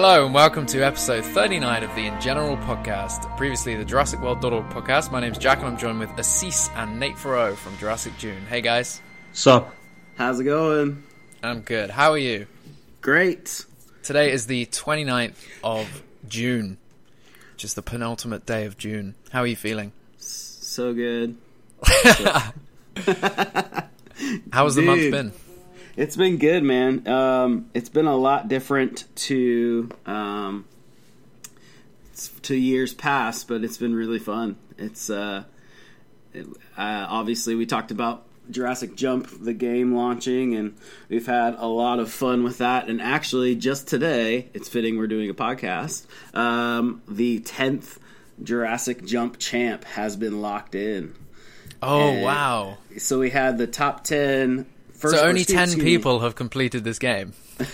Hello and welcome to episode 39 of the In General podcast, previously the Jurassic World JurassicWorld.org podcast. My name's Jack and I'm joined with Assis and Nate Farrow from Jurassic June. Hey guys. Sup? How's it going? I'm good. How are you? Great. Today is the 29th of June, which is the penultimate day of June. How are you feeling? So good. How's the month been? It's been good, man. Um, it's been a lot different to um, to years past, but it's been really fun. It's uh, it, uh, obviously we talked about Jurassic Jump, the game launching, and we've had a lot of fun with that. And actually, just today, it's fitting we're doing a podcast. Um, the tenth Jurassic Jump champ has been locked in. Oh, And- wow. So we had the top ten. First, So only excuse 10 me. people have completed this game.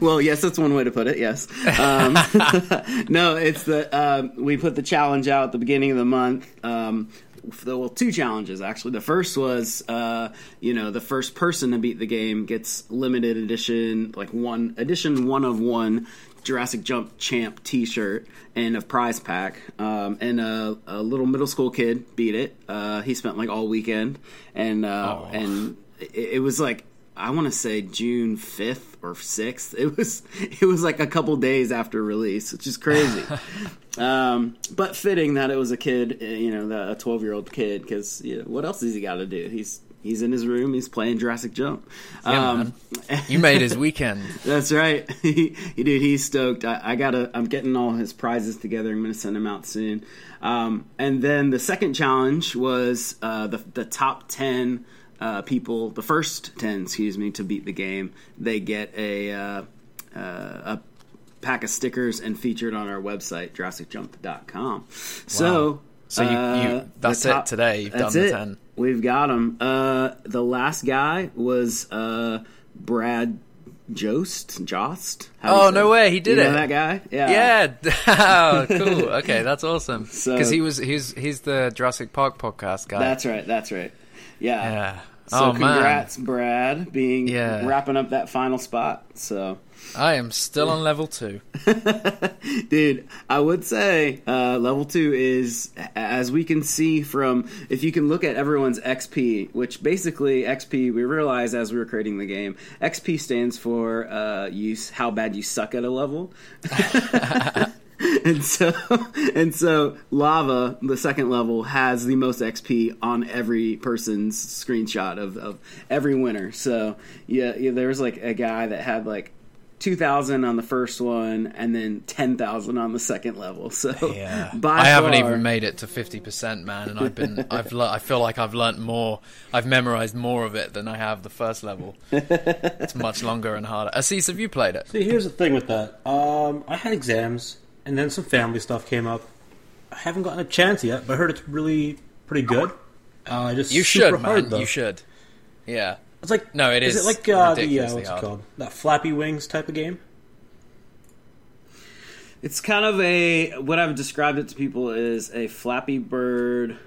Well, yes, that's one way to put it. Yes. Um, no, it's the um, we put the challenge out at the beginning of the month. Um, the- well, two challenges actually. The first was, uh, you know, the first person to beat the game gets limited edition, like one edition one of one Jurassic Jump Champ T-shirt and a prize pack. Um, and a, a little middle school kid beat it. Uh, he spent like all weekend, and uh, Oh. and it, it was like I want to say June fifth or sixth. It was it was like a couple days after release, which is crazy. um, but fitting that it was a kid, uh, you know, the, a twelve year old kid, because you know, what else has he got to do? He's he's in his room, he's playing Jurassic Jump. Yeah, um, You made his weekend. that's right. he, he- dude, he's stoked. I, I gotta. I'm getting all his prizes together. I'm gonna send him out soon. Um, and then the second challenge was uh, the the top ten uh, people, the first ten, excuse me, to beat the game. They get a uh, uh, a pack of stickers and featured on our website JurassicJump.com. So. So you- you- uh, that's the it today. You've that's done the it. 10. We've got him. Uh, the last guy was uh, Brad Jost. Jost. How Oh, no way, he did You it. know that guy? Yeah. Yeah, oh, cool. Okay, that's awesome. So- Because he was he's he's the Jurassic Park podcast guy. That's right. That's right. Yeah. yeah. So oh man, congrats, Brad, being Yeah. wrapping up that final spot. So, I am still on level two. dude, I would say uh, level two is, as we can see from, if you can look at everyone's XP, which basically XP, we realized as we were creating the game, XP stands for uh, you how bad you suck at a level. and so and so lava the second level has the most xp on every person's screenshot of, of every winner so yeah, yeah there was like a guy that had like 2000 on the first one and then 10000 on the second level so Yeah, by I haven't far- even made it to fifty percent, man, and I've been I've le- I feel like I've learnt more. I've memorized more of it than I have the first level. it's much longer and harder. Assis, have you played it? See, here's the thing with that. Um, I had exams, and then some family stuff came up. I haven't gotten a chance yet, but I heard it's really pretty good. Uh, just You super should, hard, man. though. You should. Yeah. It's like No, it is is it like uh, the uh, ridiculously what's it called? That Flappy Wings type of game. It's kind of a what I've described it to people is a Flappy Bird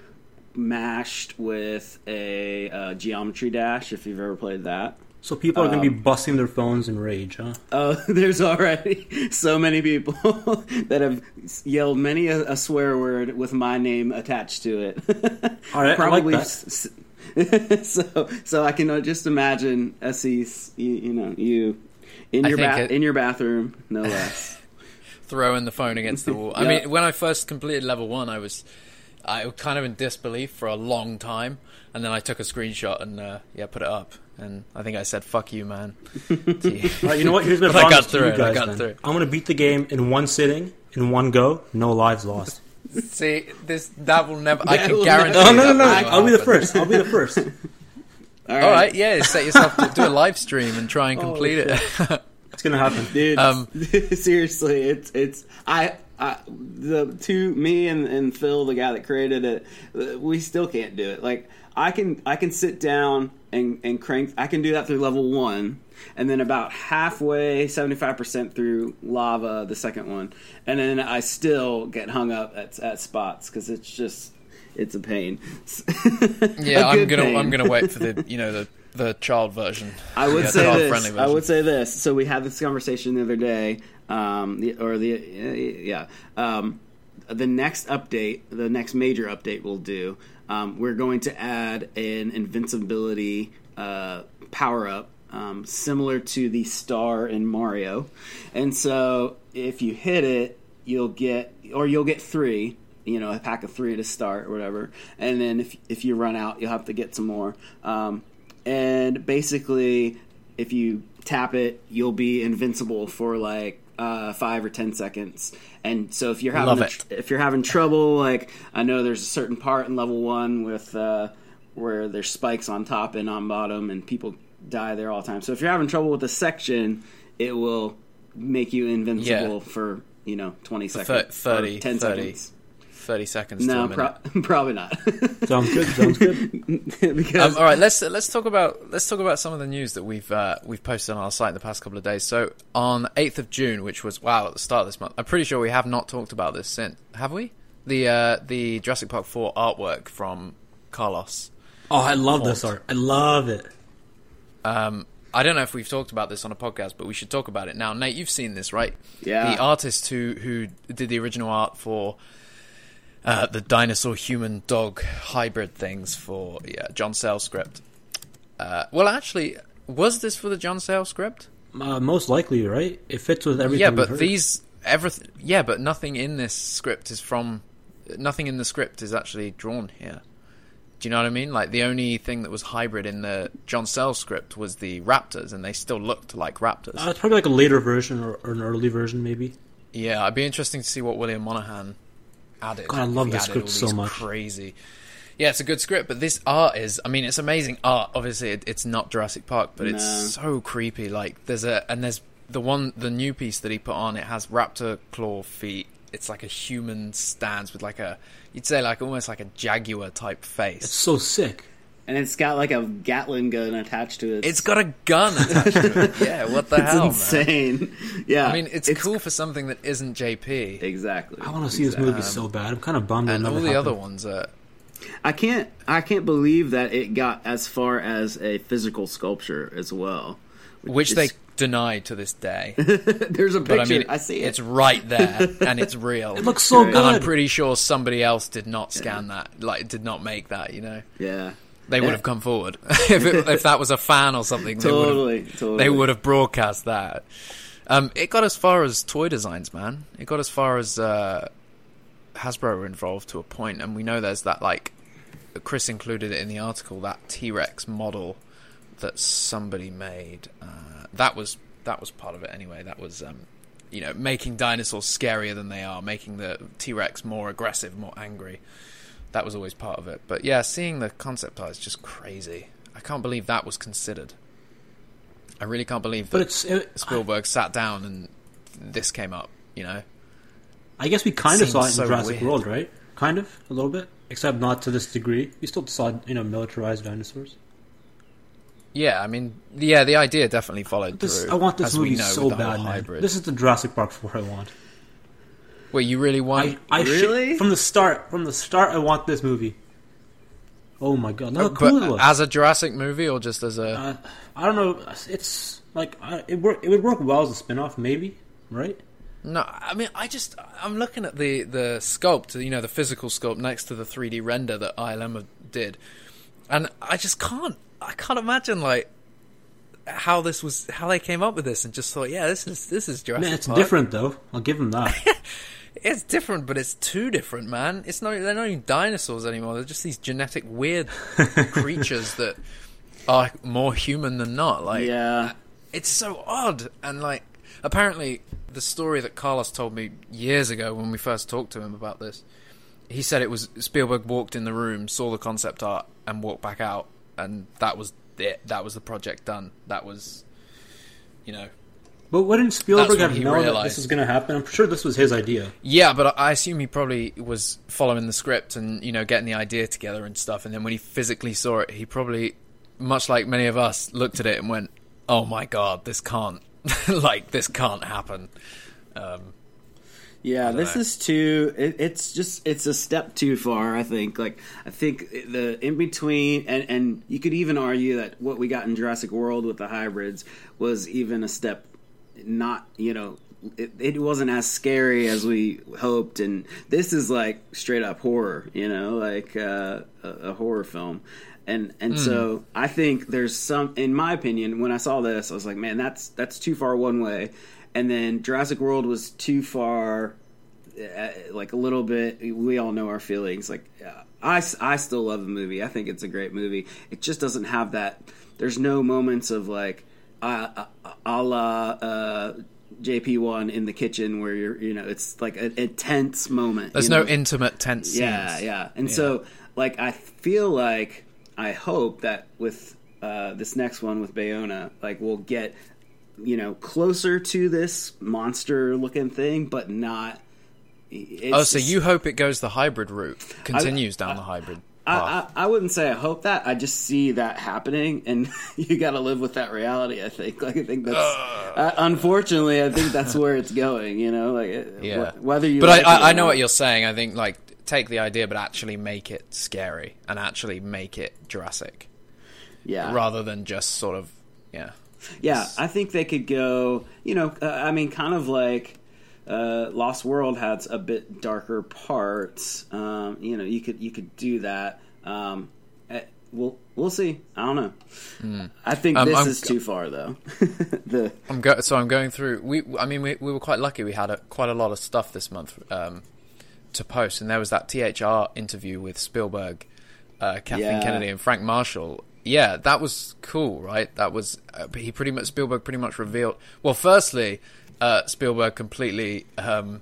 mashed with a uh, Geometry Dash. If you've ever played that, So people are going to Um, be busting their phones in rage, huh? uh, there's already so many people that have yelled many a, a swear word with my name attached to it. All right, I like that. s- s- so so I can uh, just imagine Essie, you, you know, you in your think ba- it- in your bathroom, no less. throwing the phone against the wall. I Yeah. mean, when I first completed level one, I was I was kind of in disbelief for a long time, and then I took a screenshot and uh, yeah, put it up, and I think I said "fuck you, man." you. All right, you know what? Here's my But I got promise to through you it, I guys. got then. through it. I'm going to beat the game in one sitting, in one go, no lives lost. See, this that will never. I can guarantee. never- Oh no, no, no! that will I'll be the first. I'll be the first. All All right, yeah, set yourself to do a live stream and try and Oh, complete it. It's going to happen. dude. Um, seriously, it's it's I. I, the two me and, and Phil, the guy that created it, we still can't do it. Like I can I can sit down and and crank. I can do that through level one, and then about halfway, seventy five percent through lava, the second one, and then I still get hung up at at spots because it's just it's a pain. yeah, I'm gonna pain. I'm gonna wait for the you know the the child version. I would Yeah, say this. I would say this. So we had this conversation the other day. Um, the, or the yeah. Um, the next update, the next major update we'll do, um, we're going to add an invincibility uh, power up. Um, similar to the star in Mario, and so if you hit it, you'll get, or you'll get three, you know, a pack of three to start or whatever. And then if if you run out, you'll have to get some more. Um, and basically, if you tap it, you'll be invincible for like uh, five or ten seconds. And so if you're having Love a it. tr- if you're having trouble, like I know there's a certain part in level one with uh, where there's spikes on top and on bottom, and people die there all the time. So if you're having trouble with a section, it will make you invincible Yeah. for you know 20 thir- seconds, 30, 10 30. seconds. Thirty seconds. to a No, pro- probably not. Sounds good. Sounds good. because Um, all right, let's let's talk about let's talk about some of the news that we've uh, we've posted on our site in the past couple of days. So on eighth of June, which was wow at the start of this month, I'm pretty sure we have not talked about this since. Have we? The uh, the Jurassic Park four artwork from Carlos. Oh, I love this art. I love it. Um, I don't know if we've talked about this on a podcast, but we should talk about it now. Nate, you've seen this, right? Yeah. The artist who who did the original art for uh, the dinosaur human dog hybrid things for yeah, John Sayles script. Uh, well, actually, was this for the John Sayles script? Uh, most likely, right? It fits with everything. yeah, but these everything. Yeah, but nothing in this script is from. Nothing in the script is actually drawn here. Do you know what I mean? Like the only thing that was hybrid in the John Sayles script was the raptors, and they still looked like raptors. Uh, it's probably like a later version or, or an early version, maybe. Yeah, I'd be interesting to see what William Monahan added. God, I love this script so much. Crazy. Yeah, it's a good script, but this art is. I mean, it's amazing art. Obviously, it, it's not Jurassic Park, but it's so creepy. Like there's a and there's the one the new piece that he put on. It has raptor claw feet. It's like a human stance with like a you'd say like almost like a jaguar type face. It's so sick. And it's got like a Gatling gun attached to it. it's got a gun attached to it. Yeah, what the it's hell, man? insane. Yeah, I mean, it's, cool for something that isn't JP. Exactly. I want to see this movie um, so bad. I'm kind of bummed. it'll and all never the happen. other ones are I can't. I can't believe that it got as far as a physical sculpture as well. which is- they deny to this day. There's a picture. But I mean, I see it. it's right there and it's real. It looks so good. and I'm pretty sure somebody else did not scan that, like did not make that. You know, yeah. They would have come forward if it, if that was a fan or something. They would have, Totally. Totally. they would have broadcast that. Um, it got as far as toy designs, man. It got as far as uh, Hasbro were involved to a point, and we know there's that like Chris included it in the article that T Rex model that somebody made. Uh, that was that was part of it anyway. That was um, you know making dinosaurs scarier than they are, making the T Rex more aggressive, more angry. That was always part of it. But yeah, seeing the concept art is just crazy. I can't believe that was considered. I really can't believe that But it's. It, Spielberg sat down and this came up. You know, I guess we kind of saw it in so Jurassic weird. World, right? Kind of, a little bit, except not to this degree. We still saw, you know, militarized dinosaurs. yeah. I mean, yeah, the idea definitely followed This, through. I want this as we movie know so bad. This is the Jurassic Park four I want. Wait, you really want? I, I Really? from the start. From the start, I want this movie. Oh my god! Look how but cool as a Jurassic movie or just as a? Uh, I don't know. It's like I, it work. It would work well as a spin-off, maybe. Right? No, I mean, I just I'm looking at the the sculpt, you know, the physical sculpt next to the 3D render that ILM did, and I just can't I can't imagine like how this was how they came up with this and just thought, yeah, this is this is Jurassic Man, it's Park. different though. I'll give them that. It's different, but it's too different, man. It's not they're not even dinosaurs anymore. They're just these genetic weird creatures that are more human than not. Like Yeah. it's so odd and like apparently the story that Carlos told me years ago when we first talked to him about this he said it was Spielberg walked in the room saw the concept art and walked back out and that was it that was the project done that was you know but wouldn't Spielberg have he known that this was going to happen? I'm sure this was his idea. yeah but I assume he probably was following the script and you know getting the idea together and stuff and then when he physically saw it he probably much like many of us looked at it and went oh my god this can't like this can't happen um Yeah, this know. is too. It, it's just it's a step too far. I think. Like I think the in between, and and you could even argue that what we got in Jurassic World with the hybrids was even a step, not you know it, it wasn't as scary as we hoped, and this is like straight up horror, you know, like uh, a, a horror film. And and so I think there's some, in my opinion, when I saw this, I was like, man, that's that's too far one way, and then Jurassic World was too far uh, like a little bit. We all know our feelings. Like uh, I, I still love the movie. I think it's a great movie. It just doesn't have that there's no moments of like uh, a la uh, jp1 in the kitchen where you're you know it's like a tense moment There's no know? intimate tense scenes. yeah yeah and so like i feel like i hope that with uh, this next one with bayona like we'll get you know closer to this monster looking thing but not it's Oh, so you hope it goes the hybrid route, continues down the hybrid I. I, I wouldn't say I hope that. I just see that happening, and you got to live with that reality. I think. Like I think that's uh, unfortunately, I think that's where it's going. You know, like it- yeah. wh- whether you. but like I, I know what you're saying. I think like take the idea, but actually make it scary and actually make it Jurassic, Yeah, rather than just sort of yeah. yeah. I think they could go. You know, uh, I mean, kind of like. Uh, Lost World has a bit darker parts. Um, you know, you could you could do that. Um, eh, we'll we'll see. I don't know. I think Um, this I'm- is too far, though. the I'm go- so I'm going through. We, I mean, we, we were quite lucky. We had a, quite a lot of stuff this month um, to post, and there was that THR interview with Spielberg, uh, Kathleen Yeah. Kennedy, and Frank Marshall. Yeah, that was cool, right? That was uh, he pretty much Spielberg pretty much revealed. Well, firstly, uh, Spielberg completely. Um,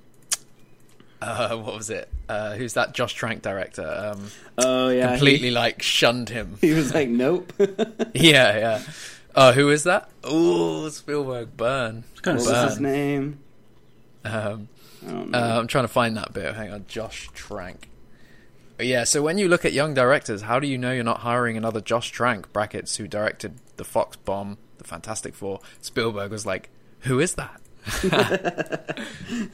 uh, what was it? Uh, who's that? Josh Trank director. Um, oh yeah, he- completely like shunned him. He, was like, nope. yeah, yeah. Uh, who is that? Oh, Spielberg burn. what was his name? Um, uh, I'm trying to find that bit. Hang on, Josh Trank. But yeah, so when you look at young directors, how do you know you're not hiring another Josh Trank brackets who directed the Fox Bomb, the Fantastic Four? Spielberg was like, "Who is that?"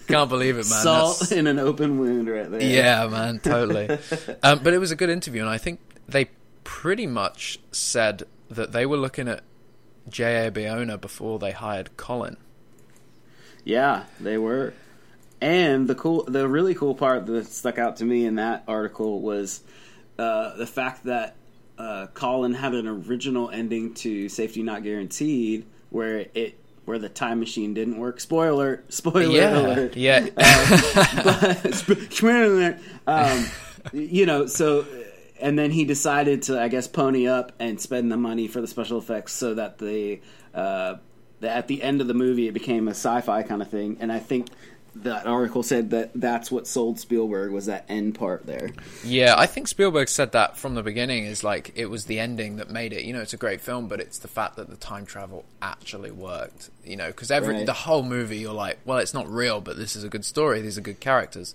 Can't believe it, man. Salt That's- in an open wound right there. yeah, man, totally. um, but it was a good interview, and I think they pretty much said that they were looking at J.A. Bayona before they hired Colin. Yeah, they were. And the cool, the really cool part that stuck out to me in that article was uh, the fact that uh, Colin had an original ending to Safety Not Guaranteed, where it where the time machine didn't work. Spoiler, spoiler Yeah, alert. yeah. but, spoiler alert. Um, you know, so and then he decided to, I guess, pony up and spend the money for the special effects so that the, uh, the at the end of the movie it became a sci-fi kind of thing. And I think that article said that that's what sold Spielberg was that end part there. Yeah, I think Spielberg said that from the beginning. Is like it was the ending that made it. You know, it's a great film, but it's the fact that the time travel actually worked. You know, because every Right. the whole movie, you're like, well, it's not real, but this is a good story. These are good characters,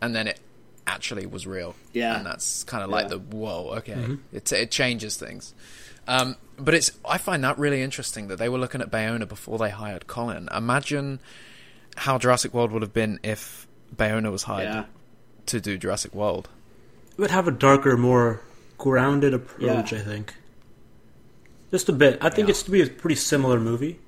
and then it actually was real. Yeah. and that's kind of like Yeah. the whoa, okay, it it changes things. Um, but it's I find that really interesting that they were looking at Bayona before they hired Colin. Imagine how Jurassic World would have been if Bayona was hired Yeah. to do Jurassic World. It would have a darker, more grounded approach. Yeah. I think. Just a bit. I think Yeah. it's to be a pretty similar movie.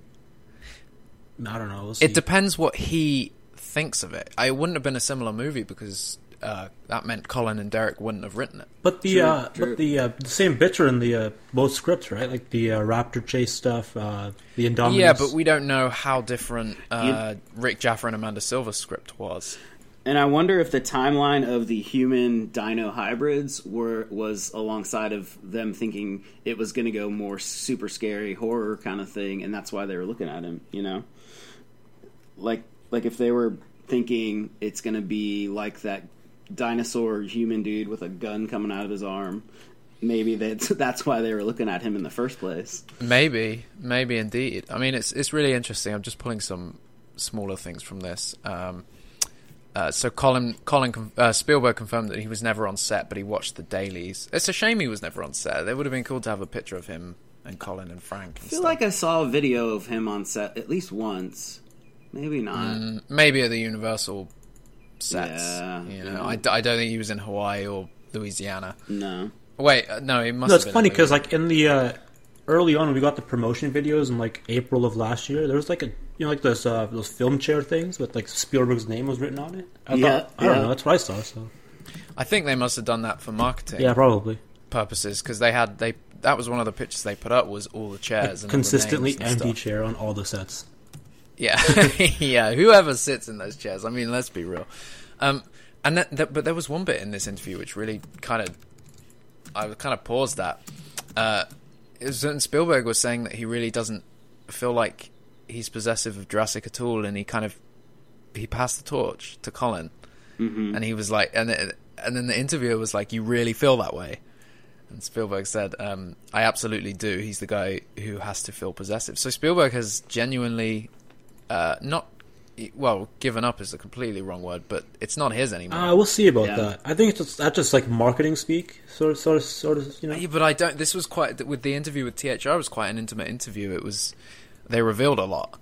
I don't know. We'll see. It depends what he thinks of it. I wouldn't have been a similar movie because uh, that meant Colin and Derek wouldn't have written it. But the True, uh, true. but the uh, the same bits are in the uh, both scripts, right? Like the uh, raptor chase stuff, uh, the Indominus. Yeah, but we don't know how different uh, Rick Jaffa and Amanda Silver's script was. And I wonder if the timeline of the human dino hybrids were was alongside of them thinking it was going to go more super scary horror kind of thing, and that's why they were looking at him. You know, like like if they were thinking it's going to be like that dinosaur human dude with a gun coming out of his arm, maybe that's that's why they were looking at him in the first place. Maybe, maybe indeed. I mean, it's it's really interesting. I'm just pulling some smaller things from this. Um, uh, so Colin Colin uh, Spielberg confirmed that he was never on set, but he watched the dailies. It's a shame he was never on set. It would have been cool to have a picture of him and Colin and Frank. And I feel stuff. like I saw a video of him on set at least once, maybe not. Mm, maybe at the Universal sets. Yeah, you know, yeah. I, d- I don't think he was in Hawaii or Louisiana. No. Wait, uh, no, he must. No, have it's been funny because like in the uh, early on, we got the promotion videos in like April of last year. There was like a you know, like those uh, those film chair things with like Spielberg's name was written on it. I Yeah, thought, I don't know. That's what I saw. So I think they must have done that for marketing yeah, probably purposes because they had they that was one of the pictures they put up was all the chairs and consistently empty stuff. chair on all the sets. Yeah, yeah. Whoever sits in those chairs. I mean, let's be real. Um, and that, that, but there was one bit in this interview which really kind of, I kind of paused that. Uh, it was when Spielberg was saying that he really doesn't feel like he's possessive of Jurassic at all, and he kind of he passed the torch to Colin, Mm-hmm. and he was like, and it, and then the interviewer was like, "You really feel that way?" And Spielberg said, um, "I absolutely do. He's the guy who has to feel possessive." So Spielberg has genuinely uh, not well given up is a completely wrong word, but it's not his anymore. Uh, we'll see about Yeah. that. I think it's just, that's just like marketing speak, sort of, sort of, sort of. You know, Yeah, but I don't. This was quite with the interview with THR was quite an intimate interview. It was they revealed a lot.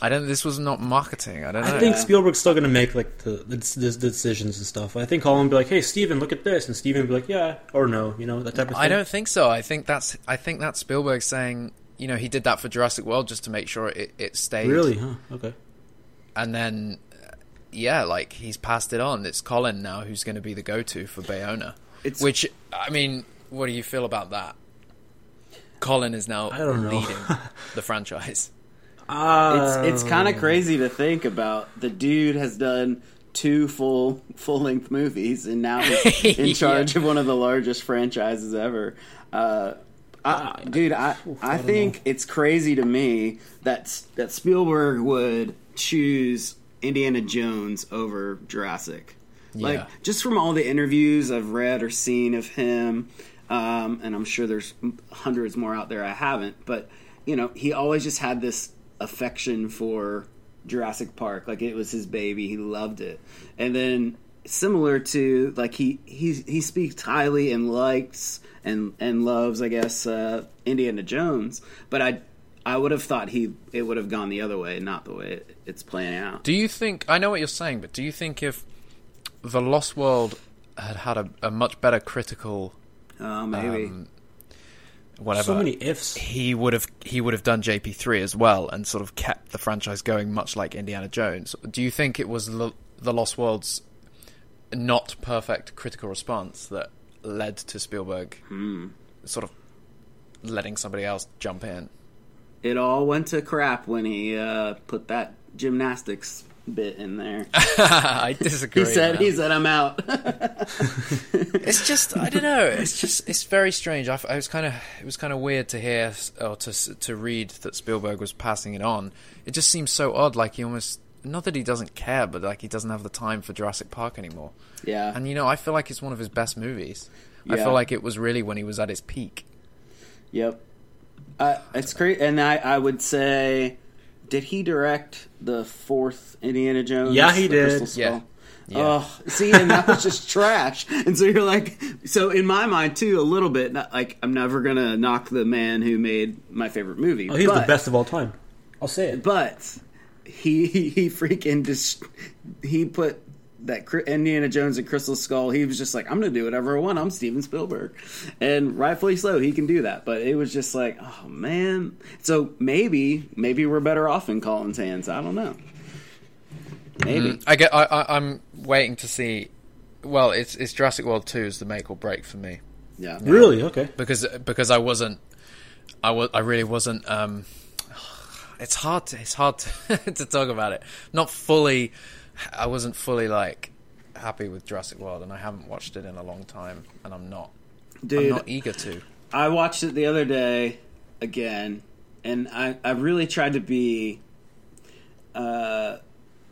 I don't. This was not marketing. I don't know. I think Spielberg's still going to make like the, the, the decisions and stuff. I think Colin will be like, "Hey, Steven, look at this," and Steven will be like, "Yeah" or "No," you know that type of thing. I don't think so. I think that's. I think that's Spielberg saying. You know, he did that for Jurassic World just to make sure it, it stayed. really, huh? Okay. And then, yeah, like he's passed it on. It's Colin now who's going to be the go-to for Bayona. It's- Which I mean, what do you feel about that? Colin is now I don't know. leading the franchise. Uh, It's it's kind of crazy to think about. The dude has done two full full length movies, and now he's in charge of one of the largest franchises ever. Uh, I, dude, I I think it's crazy to me that that Spielberg would choose Indiana Jones over Jurassic. Yeah. Like just from all the interviews I've read or seen of him, um, and I'm sure there's hundreds more out there I haven't, but you know, he always just had this affection for Jurassic Park. Like it was his baby. He loved it. And then similar to like he he he speaks highly and likes and and loves, I guess, uh, Indiana Jones. But I I would have thought he it would have gone the other way, not the way it, it's playing out. Do you think? I know what you're saying, but do you think if the Lost World had had a, a much better critical Uh, maybe. um, whatever, so many ifs. he would have he would have done JP three as well and sort of kept the franchise going, much like Indiana Jones. Do you think it was L- the Lost World's not perfect critical response that led to Spielberg sort of letting somebody else jump in? it all went to crap when he uh, put that gymnastics bit in there. I disagree. He said, man. "He said I'm out." it's just I don't know. It's just it's very strange. I was kind of it was kind of weird to hear or to to read that Spielberg was passing it on. It just seems so odd. Like he almost not that he doesn't care, but like he doesn't have the time for Jurassic Park anymore. yeah, And you know, I feel like it's one of his best movies. I feel like it was really when he was at his peak. yep. Uh, it's great, and I, I would say, did he direct the fourth Indiana Jones? Yeah, he did. Skull? Yeah. Yeah. Oh, see, and that was just trash. And so you're like, so in my mind too, a little bit. Not, like I'm never gonna knock the man who made my favorite movie. Oh, he's but, the best of all time. I'll say it. But he he, he freaking just he put that Indiana Jones and Crystal Skull. He was just like, I'm gonna do whatever I want. I'm Steven Spielberg, and rightfully so, he can do that. But it was just like, oh man. So maybe maybe we're better off in Colin's hands. I don't know. Maybe. I get. I, I, I'm waiting to see. Well, it's it's Jurassic World Two is the make or break for me. Yeah. Really? Okay. because because I wasn't I was I really wasn't um it's hard to, it's hard to, to talk about it not fully I wasn't fully like happy with Jurassic World and I haven't watched it in a long time and I'm not Dude, I'm not eager to I watched it the other day again, and I, I really tried to be. Uh,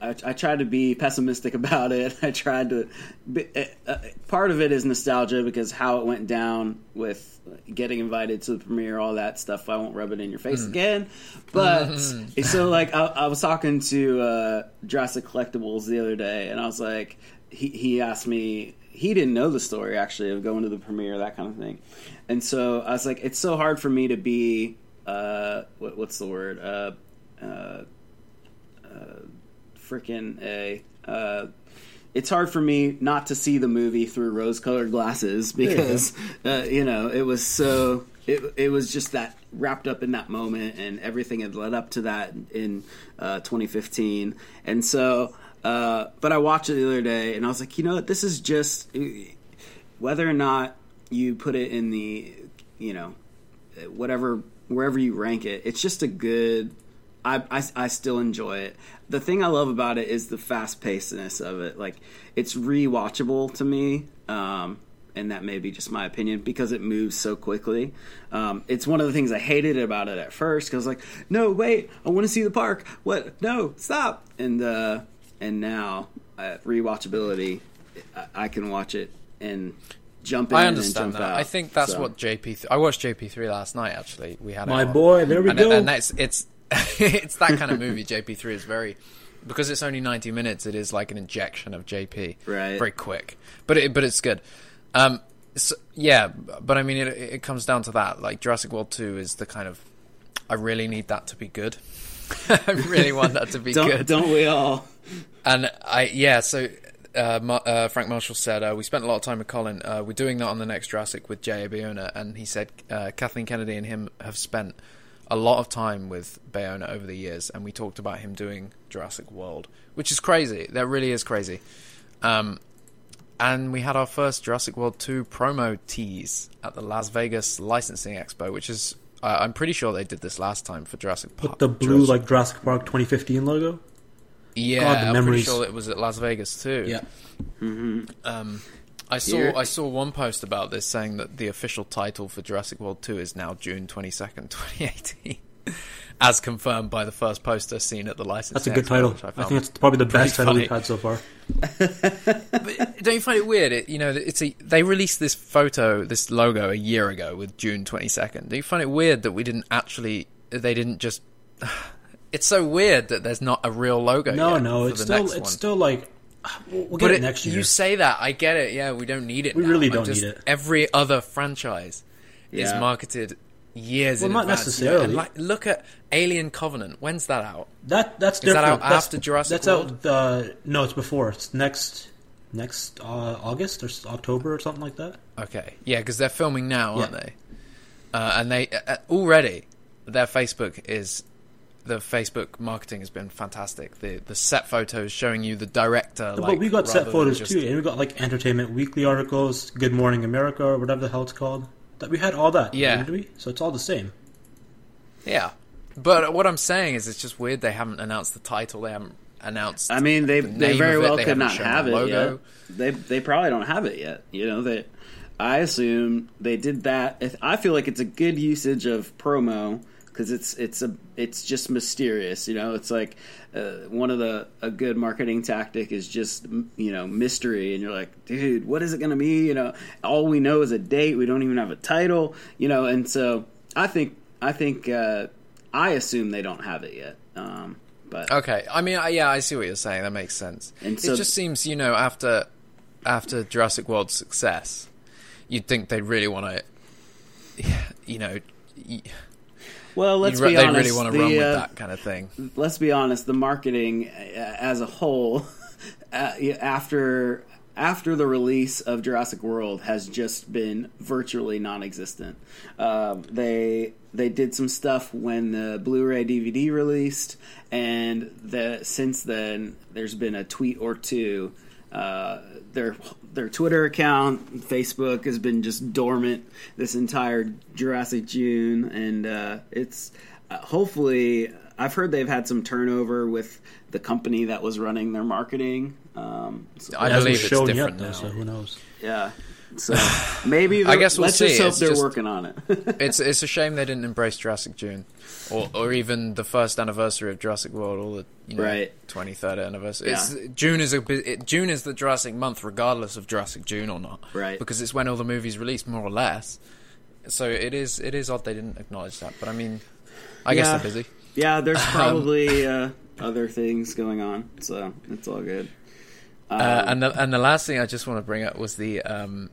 I, I tried to be pessimistic about it. I tried to. Be, uh, uh, part of it is nostalgia because how it went down with getting invited to the premiere, all that stuff. I won't rub it in your face again. But so, like, I, I was talking to uh, Jurassic Collectibles the other day, and I was like, he, he asked me he didn't know the story actually of going to the premiere that kind of thing and so i was like it's so hard for me to be uh what, what's the word uh uh, uh freaking a uh it's hard for me not to see the movie through rose colored glasses because uh, you know it was so it it was just that wrapped up in that moment, and everything had led up to that in uh, 2015, and so. Uh, but I watched it the other day, and I was like, you know what? This is just whether or not you put it in the, you know, whatever wherever you rank it. It's just a good. I, I, I still enjoy it. The thing I love about it is the fast pacedness of it. Like it's rewatchable to me. Um, and that may be just my opinion because it moves so quickly. Um, it's one of the things I hated about it at first because like, no, wait, I want to see the park. What? No, stop. And uh, and now uh, rewatchability, I, I can watch it and jump in I and understand jump that. out. I think that's So- what JP. Th- I watched JP three last night. Actually, we had it My on. boy, there we and, go. And that's it's it's that kind of movie. JP three is very because it's only ninety minutes. It is like an injection of JP. Right. Very quick, but it, but it's good. Um. So, yeah, but I mean, it it comes down to that. Like Jurassic World two is the kind of. I really need that to be good. I really want that to be don't good. don't we all? And I yeah, so uh, uh, Frank Marshall said uh, we spent a lot of time with Colin. Uh, we're doing that on the next Jurassic with J.A. Bayona, and he said uh, Kathleen Kennedy and him have spent a lot of time with Bayona over the years, and we talked about him doing Jurassic World, which is crazy. That really is crazy. Um, and we had our first Jurassic World 2 promo tease at the Las Vegas Licensing Expo, which is I I'm pretty sure they did this last time for Jurassic Park. With the blue Jurassic- like Jurassic Park 2015 logo. yeah, God, the I'm pretty memories. sure it was at Las Vegas too. Um, I saw Here- I saw one post about this saying that the official title for Jurassic World 2 is now June 22nd, 2018, as confirmed by the first poster seen at the license. That's a good title. I, think it's probably the best title we've had so far. But don't you find it weird? It, you know, it's a they released this photo, this logo, a year ago with June 22nd. Do you find it weird that we didn't actually? They didn't just. It's so weird that there's not a real logo. No, yet no, it's still it's one. still like we'll, we'll get But it, it- next year. You say that, I get it. Yeah, we don't need it. We now. really don't just- need it. Every other franchise is marketed years Well, in not advance. necessarily. And like, look at Alien Covenant. When's that out? that that's Is that out that's, after Jurassic That's World? out. Uh, no, it's before. It's next next uh, August or October or something like that. Okay, yeah, because they're filming now, aren't Yeah. they? Uh, and they uh, uh, already their Facebook is the Facebook marketing has been fantastic. The the set photos showing you the director. but like, we got set photos just- too, and we got like Entertainment Weekly articles, Good Morning America, or whatever the hell it's called. That we had all that. Yeah. didn't we? So it's all the same. Yeah, but what I'm saying is, it's just weird they haven't announced the title. They haven't announced. I mean, they the they very well they could haven't have it logo. yet. They they probably don't have it yet. You know, they. I assume they did that. If- I feel like it's a good usage of promo because it's it's a it's just mysterious. You know, it's like uh, one of the a good marketing tactic is just you know mystery, and you're like, dude, what is it going to be? You know, all we know is a date. We don't even have a title. You know, and so I think I think uh, I assume they don't have it yet. Um, but Okay, I mean, I- yeah, I see what you're saying. That makes sense. And so- it just seems, you know, after after Jurassic World's success, you'd think they'd really want to, you know, y- well, let's you'd be they honest. really want to the, run with uh, that kind of thing. let's be honest, the marketing uh, as a whole uh, after after the release of Jurassic World has just been virtually non-existent. Um, they they did some stuff when the Blu-ray DVD released, and the, since then there's been a tweet or two. Uh, their their Twitter account, Facebook has been just dormant this entire Jurassic June, and uh, it's uh, hopefully I've heard they've had some turnover with the company that was running their marketing. Um, so- I It hasn't believe it's different yet, now. so who knows? yeah, so maybe I guess we'll let's just hope It's they're just- working on it. It's it's a shame they didn't embrace Jurassic June, or or even the first anniversary of Jurassic World, or the you know, Right. 23rd anniversary. Yeah. June is a it, June is the Jurassic month, regardless of Jurassic June or not, Right. Because it's when all the movies release, more or less. So it is it is odd they didn't acknowledge that, but I mean, I guess they're busy. yeah, there's Um, probably uh, other things going on, so it's all good. Um, Uh, and the and the last thing I just want to bring up was the um,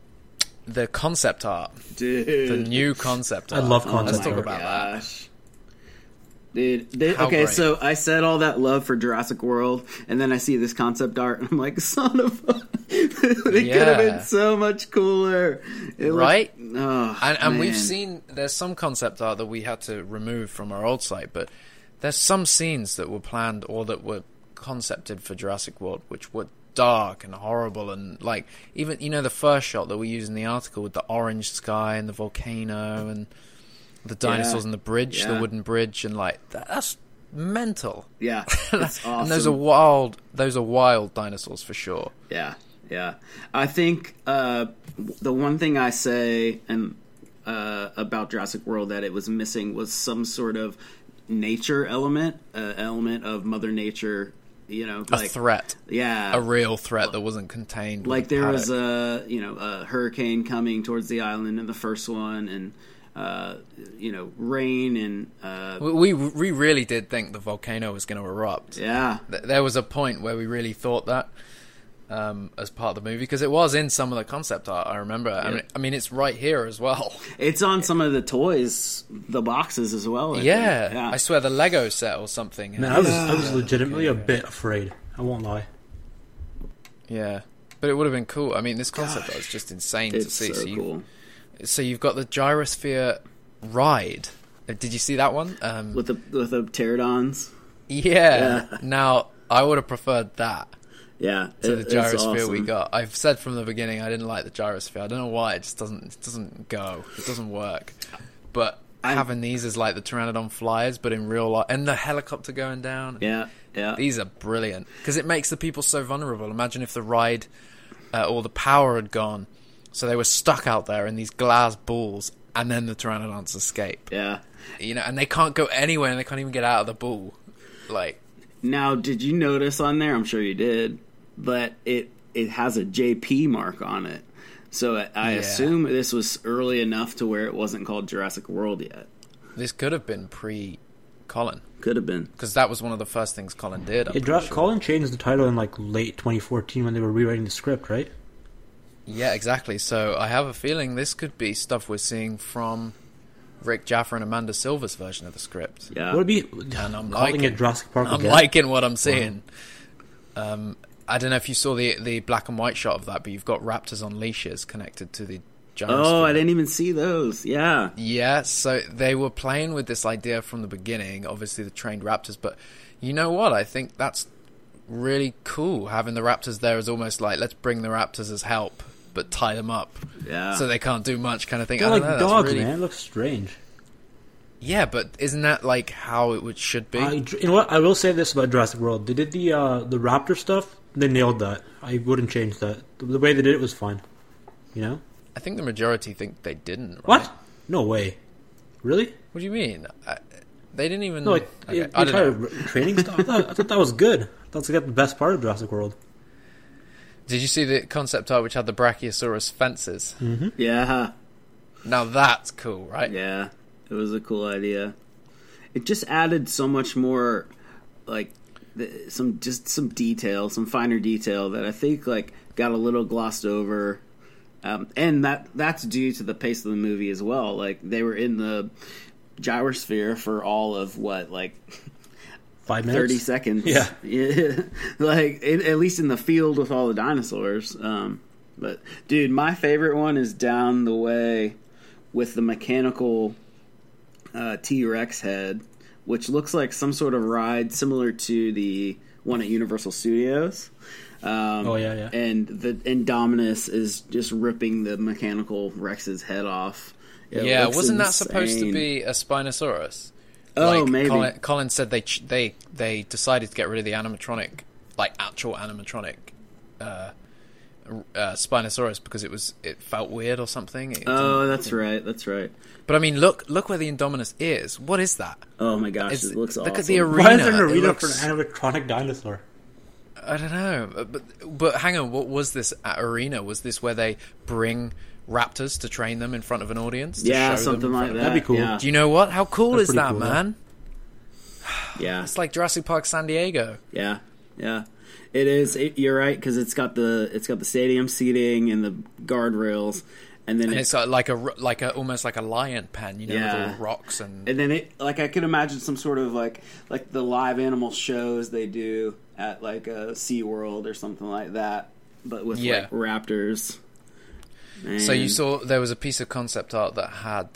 the concept art, dude, the new concept art. I art. love Oh concept Let's talk art. about that. Dude, they, okay, great. so I said all that love for Jurassic World, and then I see this concept art, and I'm like, son of a. it could have been so much cooler. It looked- Right? oh, And, and we've seen there's some concept art that we had to remove from our old site, but there's some scenes that were planned or that were concepted for Jurassic World, which were dark and horrible, and like even you know the first shot that we use in the article with the orange sky and the volcano and the dinosaurs Yeah. and the bridge, the wooden bridge, and like that's mental. Yeah, awesome. And those are wild. Those are wild dinosaurs for sure. Yeah, yeah. I think uh, the one thing I say and uh, about Jurassic World that it was missing was some sort of nature element, uh, element of Mother Nature. You know, A like threat, yeah, a real threat that wasn't contained. like there was a you know a hurricane coming towards the island in the first one, and uh, you know rain and uh, We, we we really did think the volcano was going to erupt. yeah, There was a point where we really thought that um, as part of the movie because it was in some of the concept art. I remember. I, mean, I mean, it's right here as well. it's on some of the toys, the boxes as well. I. Yeah, yeah. I swear the Lego set or something. Man, I was I was legitimately a bit afraid. I won't lie. Yeah, but it would have been cool. I mean, this concept art is just insane to it's see. so, So, you, cool. So you've got the gyrosphere ride. Uh, Did you see that one? Um, with the with the pterodons. yeah. Yeah. Now I would have preferred that. Yeah, to it- the gyrosphere we got. I've said from the beginning I didn't like the gyrosphere. I don't know why. It just doesn't. It doesn't go. It doesn't work. But I- having these as like the pteranodon flyers, but in real life, and the helicopter going down. Yeah, yeah, These are brilliant because it makes the people so vulnerable. Imagine if the ride uh, or the power had gone, so they were stuck out there in these glass balls, and then the pteranodons escape. yeah. You know, and they can't go anywhere, and they can't even get out of the ball. Like, Now, did you notice on there? I'm sure you did, but it it has a JP mark on it. So I, I Yeah. assume this was early enough to where it wasn't called Jurassic World yet. this could have been pre Colin. Could have been. because that was one of the first things Colin did. I'm Yeah, Dra- sure. Colin changed the title in like late 2014 when they were rewriting the script, right? Yeah, exactly. So I have a feeling this could be stuff we're seeing from Rick Jaffa and Amanda Silver's version of the script. Yeah. Would it be And I'm calling liking it Jurassic Park I'm again? liking what I'm seeing. Um, I don't know if you saw the the black and white shot of that, but you've got raptors on leashes connected to the gyrosphere. Oh, I didn't even see those. Yeah. Yeah, so they were playing with this idea from the beginning, obviously the trained raptors, but you know what? I think that's really cool having the raptors there is almost like let's bring the raptors as help, but tie them up Yeah. so they can't do much kind of thing. They're I like know, dogs, really- man. It looks strange. Yeah, but isn't that like how it would should be? I, you know what? I will say this about Jurassic World: they did the uh, the raptor stuff. They nailed that. I wouldn't change that. The, the way they did it was fine. You know I think the majority think they didn't. Right? what? No way. Really? What do you mean? I, they didn't even. No, like Okay, the I don't know. training stuff. I thought, I thought that was good. That's like the best part of Jurassic World. Did you see the concept art which had the Brachiosaurus fences? yeah. Now that's cool, right? Yeah. It was a cool idea. It just added so much more, like, the, some just some detail, some finer detail that I think like got a little glossed over, um, and that that's due to the pace of the movie as well. Like they were in the gyrosphere for all of what like Five minutes. 30 seconds. Yeah. yeah. like, it, at least in the field with all the dinosaurs. Um, but, dude, my favorite one is down the way with the mechanical uh, T Rex head, which looks like some sort of ride similar to the one at Universal Studios. Um, Oh, yeah, yeah. And the Indominus is just ripping the mechanical Rex's head off. It yeah, wasn't that supposed to be a Spinosaurus? Oh, like, maybe. Colin, Colin said they ch- they they decided to get rid of the animatronic, like actual animatronic, uh, uh, Spinosaurus because it was it felt weird or something. It Oh, didn't- that's right. That's right. But I mean, look look where the Indominus is. What is that? Oh my gosh, It's- it looks look awesome. at the arena. Why is there an arena looks- for an animatronic dinosaur? I don't know, but but hang on, what was this arena? Was this where they bring raptors to train them in front of an audience? To Yeah, show something in like that. That'd be cool. Yeah, Do you know what? How cool That's is that, cool, yeah. man? yeah, It's like Jurassic Park San Diego. yeah, yeah. It is. It, you're right because it's got the it's got the stadium seating and the guardrails, and then And it, it's like a like a almost like a lion pen, you know, Yeah. with all the rocks and and then it like I can imagine some sort of like like the live animal shows they do at like a Sea World or something like that, but with Yeah. like raptors. So you saw there was a piece of concept art that had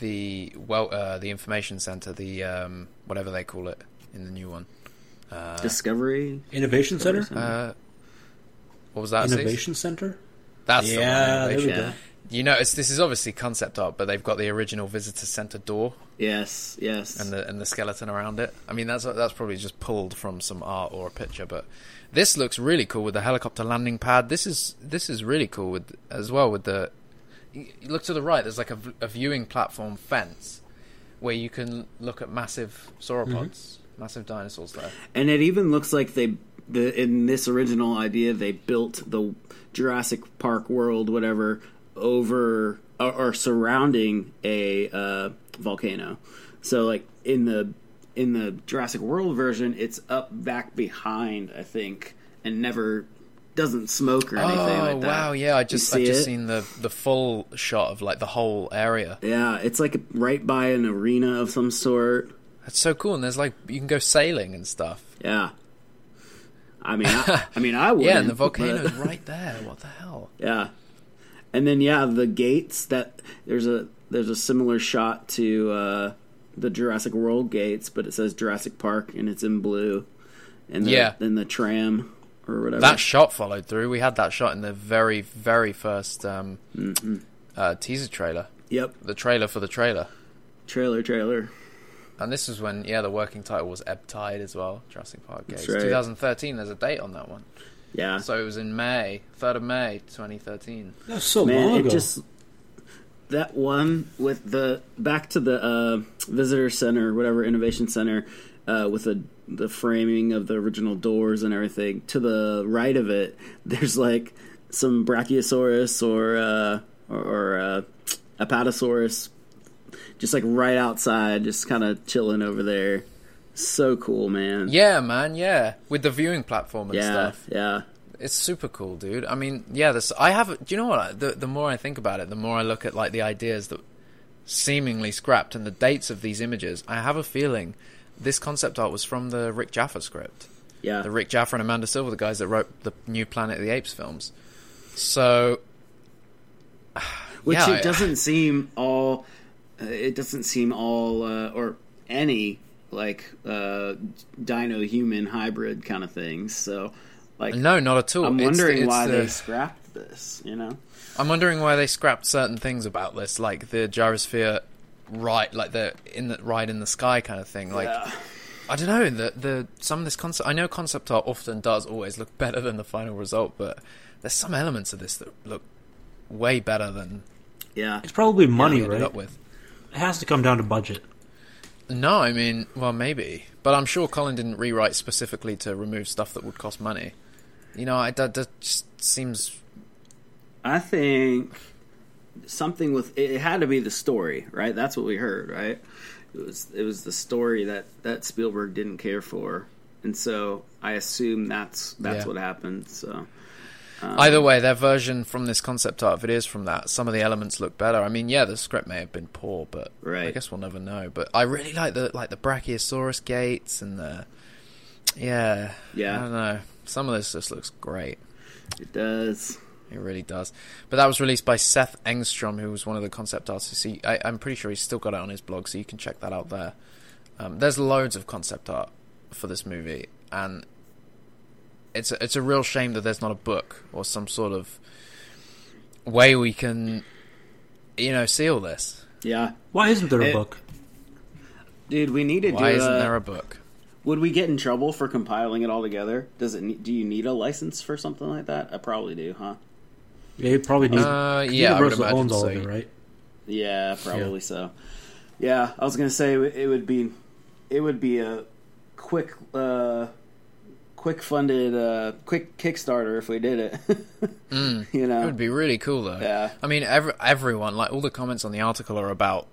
the well uh, the information center, the um, whatever they call it in the new one. Uh, Discovery. Innovation Center. uh, what was that? Steve? Innovation Center. That's the Yeah, one. there we go. You notice this is obviously concept art, but they've got the original visitor center door Yes. Yes. and the and the skeleton around it. I mean, that's that's probably just pulled from some art or a picture, but this looks really cool with the helicopter landing pad. This is this is really cool with as well with the. Look to the right. There's like a viewing platform fence where you can look at massive sauropods, massive dinosaurs there. And it even looks like they the in this original idea they built the Jurassic Park world whatever over or, or surrounding a uh, volcano. So like in the in the Jurassic World version, it's up back behind I think, and never doesn't smoke or anything oh like that. Oh wow! Yeah, I just I just it? seen the the full shot of like the whole area. Yeah, it's like right by an arena of some sort. That's so cool, and there's like you can go sailing and stuff. Yeah. I mean, I, I mean, I would. Yeah, and the volcano's right there. What the hell? Yeah, and then yeah, the gates that there's a there's a similar shot to uh, the Jurassic World gates, but it says Jurassic Park and it's in blue, and the, Yeah. then the tram or whatever. That shot followed through. We had that shot in the very, very first um, Mm-hmm. uh, teaser trailer. yep, The trailer for the trailer. trailer, trailer. And this was when, yeah, the working title was Ebb Tide as well. Jurassic Park That's Gates. right. 2013, there's a date on that one. Yeah, So it was in May, 3rd of May, 2013. That was so man, long it just that one with the back to the uh, visitor center, whatever innovation center, uh, with the the framing of the original doors and everything. To the right of it, there's like some Brachiosaurus or uh, or, or uh, Apatosaurus, just like right outside, just kind of chilling over there. So cool, man. Yeah, man, yeah. With the viewing platform and yeah, stuff. yeah. It's super cool, dude. I mean, yeah, this I have. Do you know what? The the more I think about it, the more I look at like the ideas that seemingly scrapped and the dates of these images. I have a feeling this concept art was from the Rick Jaffa script. Yeah, The Rick Jaffa and Amanda Silver, the guys that wrote the new Planet of the Apes films. So, which yeah, it doesn't seem all uh, it doesn't seem all uh, or any like uh dino human hybrid kind of things so like no, not at all. i'm wondering it's why the- they scrapped this you know I'm wondering why they scrapped certain things about this, like the gyrosphere, right, like the in the ride in the sky kind of thing. Like yeah I don't know the the some of this concept. I know concept art often does always look better than the final result, but there's some elements of this that look way better than yeah it's probably money, we right? up with. It has to come down to budget. No, I mean, well, maybe, but I'm sure Colin didn't rewrite specifically to remove stuff that would cost money. You know, I, that, that just seems i think something with it had to be the story right that's what we heard right it was it was the story that that spielberg didn't care for and so i assume that's that's Yeah. what happened so um, Either way, their version from this concept art, if it is from that, some of the elements look better. I mean, yeah, the script may have been poor, but I guess we'll never know. But I really like the like the Brachiosaurus gates and the yeah, Yeah. I don't know. Some of this just looks great. it does It really does. But that was released by Seth Engstrom, who was one of the concept artists. He, I, I'm pretty sure he's still got it on his blog, so you can check that out there. Um, there's loads of concept art for this movie, and it's a, it's a real shame that there's not a book or some sort of way we can, you know, see all this. yeah Why isn't there a It- book? Dude, we need to Why do. isn't a- there a book? Would we get in trouble for compiling it all together? Does it? Do you need a license for something like that? I probably do, huh? Yeah, you probably need. Uh, yeah, I would imagine owns all so. of it, right? Yeah, probably so. Yeah, I was gonna say it would be, it would be a quick, uh, quick funded, uh, quick Kickstarter if we did it. you know, It would be really cool though. Yeah. I mean, every, everyone, like all the comments on the article are about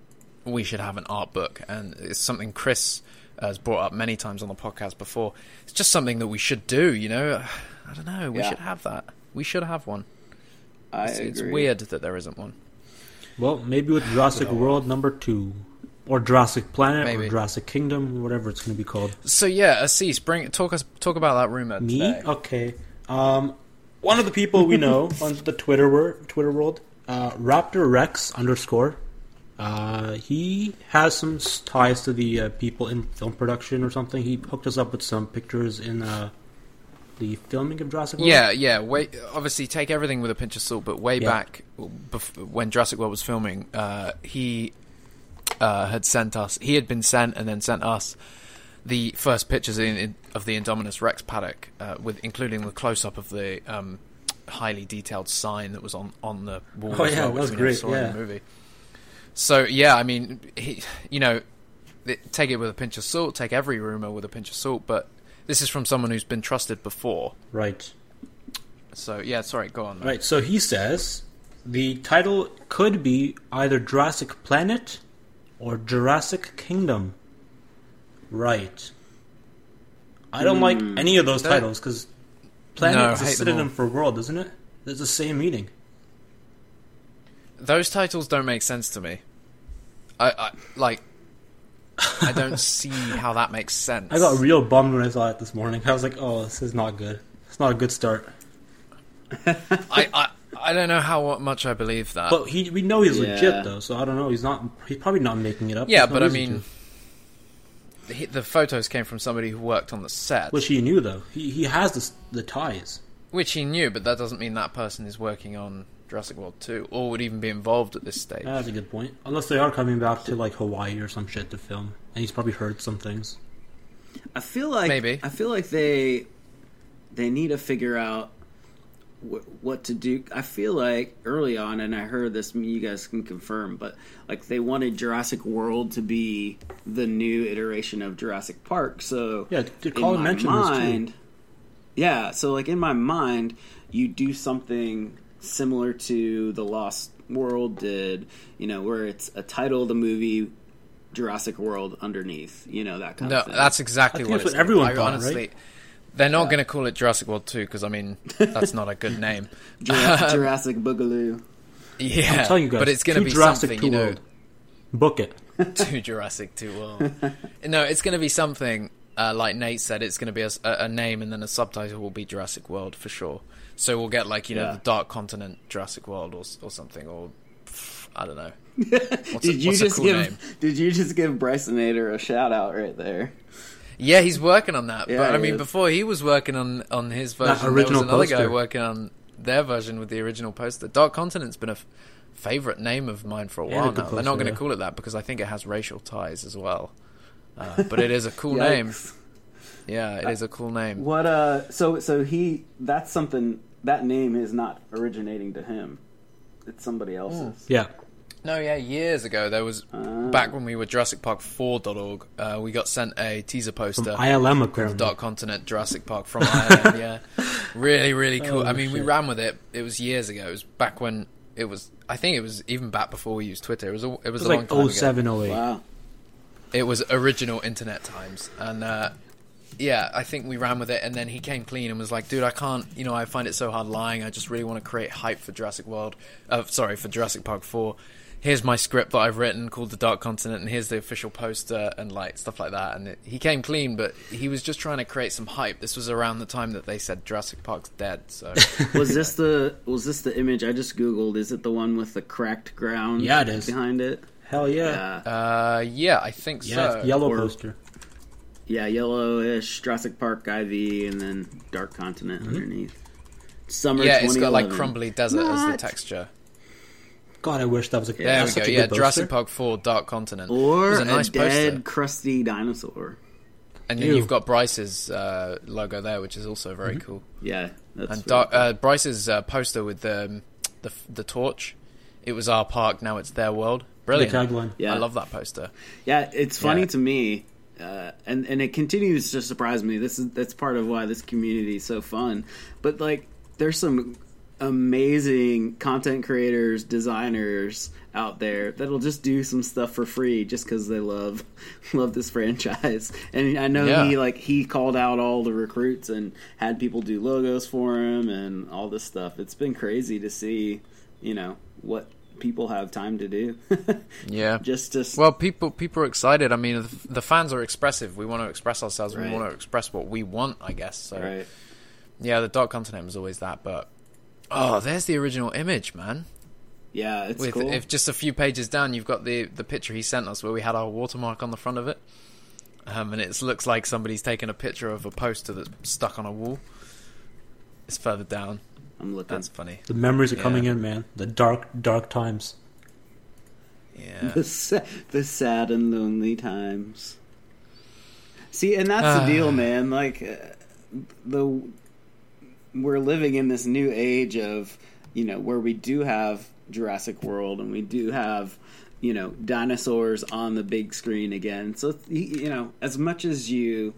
we should have an art book, and it's something Chris has brought up many times on the podcast before. It's just something that we should do. You know, I don't know. We Yeah. should have that. We should have one. I It's, agree. it's weird that there isn't one. Well, maybe with Jurassic World number two, or Jurassic Planet, Maybe. or Jurassic Kingdom, whatever it's going to be called. So yeah, Assis, bring talk us talk about that rumor Me? today. Okay. Um, one of the people we know on the Twitter wor- Twitter world, uh, Raptor Rex underscore. Uh, he has some ties to the uh, people in film production or something. He hooked us up with some pictures in uh, the filming of Jurassic World. Yeah, yeah. Wait, obviously, take everything with a pinch of salt. But way Yeah. back bef- when Jurassic World was filming, uh, he uh, had sent us. He had been sent and then sent us the first pictures in, in, of the Indominus Rex paddock, uh, with including the close up of the um, highly detailed sign that was on on the wall. Oh, as yeah, well, that was great, saw in yeah. the movie. So yeah, I mean, he, you know, take it with a pinch of salt. Take every rumor with a pinch of salt, but. This is from someone who's been trusted before, Right. so yeah, sorry, go on. man. Right. So he says the title could be either Jurassic Planet or Jurassic Kingdom. Right. I don't like hmm. any of those That- titles because planet No, is a them synonym all. for world, isn't it? It's the same meaning. Those titles don't make sense to me. I, I like. I don't see how that makes sense. I got real bummed when I saw it this morning. I was like, "Oh, this is not good. It's not a good start." I, I, I don't know how much I believe that. But he, we know he's Yeah. legit though, so I don't know. He's not. He's probably not making it up. yeah, There's no but I mean, to. the, the photos came from somebody who worked on the set, which he knew though. He he has the the ties. which he knew, but that doesn't mean that person is working on Jurassic World 2 or would even be involved at this stage. That's a good point. Unless they are coming back to like Hawaii or some shit to film, and he's probably heard some things. I feel like Maybe. I feel like they they need to figure out wh- what to do. I feel like early on, and I heard this. You guys can confirm, but like they wanted Jurassic World to be the new iteration of Jurassic Park. So Yeah, to in Colin my mentioned this too. yeah. So like in my mind, you do something similar to the Lost World did. You know, where it's a title of the movie. Jurassic World underneath, you know that kind No, of thing. that's exactly I think what, that's it's what everyone I thought, honestly, right? They're not going to call it Jurassic World 2 because I mean that's not a good name. Jura- Jurassic Boogaloo. Yeah, I'm telling you guys, but it's going to to be Jurassic something you know. World. Book it. to Jurassic 2 World. no, it's going to be something uh, like Nate said. It's going to be a name, and then a subtitle will be Jurassic World for sure. So we'll get like you know Yeah. the Dark Continent Jurassic World or or something, or I don't know. What's did a, you just a cool give name? Did you just give Bryson Nader a shout out right there? Yeah, he's working on that. Yeah, but I mean, is. before he was working on on his version, original there was another guy working on their version with the original poster. Dark Continent's been a f- favorite name of mine for a Yeah, while now. They're not going to yeah. call it that because I think it has racial ties as well. Uh, but it is a cool name. Yikes. Yeah, it is a cool name. What uh? So so he that's something that name is not originating to him. It's somebody else's. Yeah. No, yeah, years ago there was Ah. back when we were JurassicPark4.org. Uh, we got sent a teaser poster. From ILM apparently. Dark Continent Jurassic Park from Ireland. yeah, really, really cool. Oh, I mean, we ran with it. It was years ago. It was back when it was. I think it was even back before we used Twitter. It was. A, it was, It was a long like time ago. 07, 08. Wow. It was original internet times, and uh, yeah, I think we ran with it. And then he came clean and was like, "Dude, I can't. You know, I find it so hard lying. I just really want to create hype for Jurassic World. Uh, sorry, for Jurassic Park Four. Here's my script that I've written called The Dark Continent, and here's the official poster and like stuff like that. And it, he came clean, but he was just trying to create some hype. This was around the time that they said Jurassic Park's dead. So Was this the was this the image I just googled? Is it the one with the cracked ground? Yeah, it is. behind it. Hell yeah. Yeah, uh, yeah, I think Yeah, so. yellow or- poster. Yeah, yellowish Jurassic Park IV, and then Dark Continent Mm-hmm. underneath. Summer. Yeah, it's got like crumbly desert as the texture. God, I wish that was a There we go. Yeah, good Jurassic. Park Four Dark Continent. or it was a, a nice dead, poster. crusty dinosaur. And then Ew. you've got Bryce's uh, logo there, which is also very Mm-hmm. cool. Yeah, that's And really Dar- cool. uh, Bryce's uh, poster with the, um, the the torch. It was our park, now it's their world. Brilliant. The Brilliant. tagline. Yeah. I love that poster. Yeah, it's funny Yeah. to me, uh, and and it continues to surprise me. This is that's part of why this community is so fun. But like, there's some amazing content creators, designers out there that'll just do some stuff for free just because they love love this franchise. And I know Yeah. he like he called out all the recruits and had people do logos for him and all this stuff. It's been crazy to see, you know what people have time to do. Yeah. Just to Well, people people are excited. I mean, the, the fans are expressive. We want to express ourselves. Right. We want to express what we want, I guess. So, right. yeah, the Dark Continent was always that. But oh, there's the original image, man. Yeah, it's With cool. if just a few pages down, you've got the the picture he sent us where we had our watermark on the front of it, um, and it looks like somebody's taken a picture of a poster that's stuck on a wall. It's further down. I'm looking. That's funny. The memories are Yeah. coming in, man. The dark, dark times. Yeah. the sa- the sad and lonely times. See, and that's the deal, man. Like uh, the we're living in this new age of you know where we do have Jurassic World and we do have you know dinosaurs on the big screen again. So you know, as much as you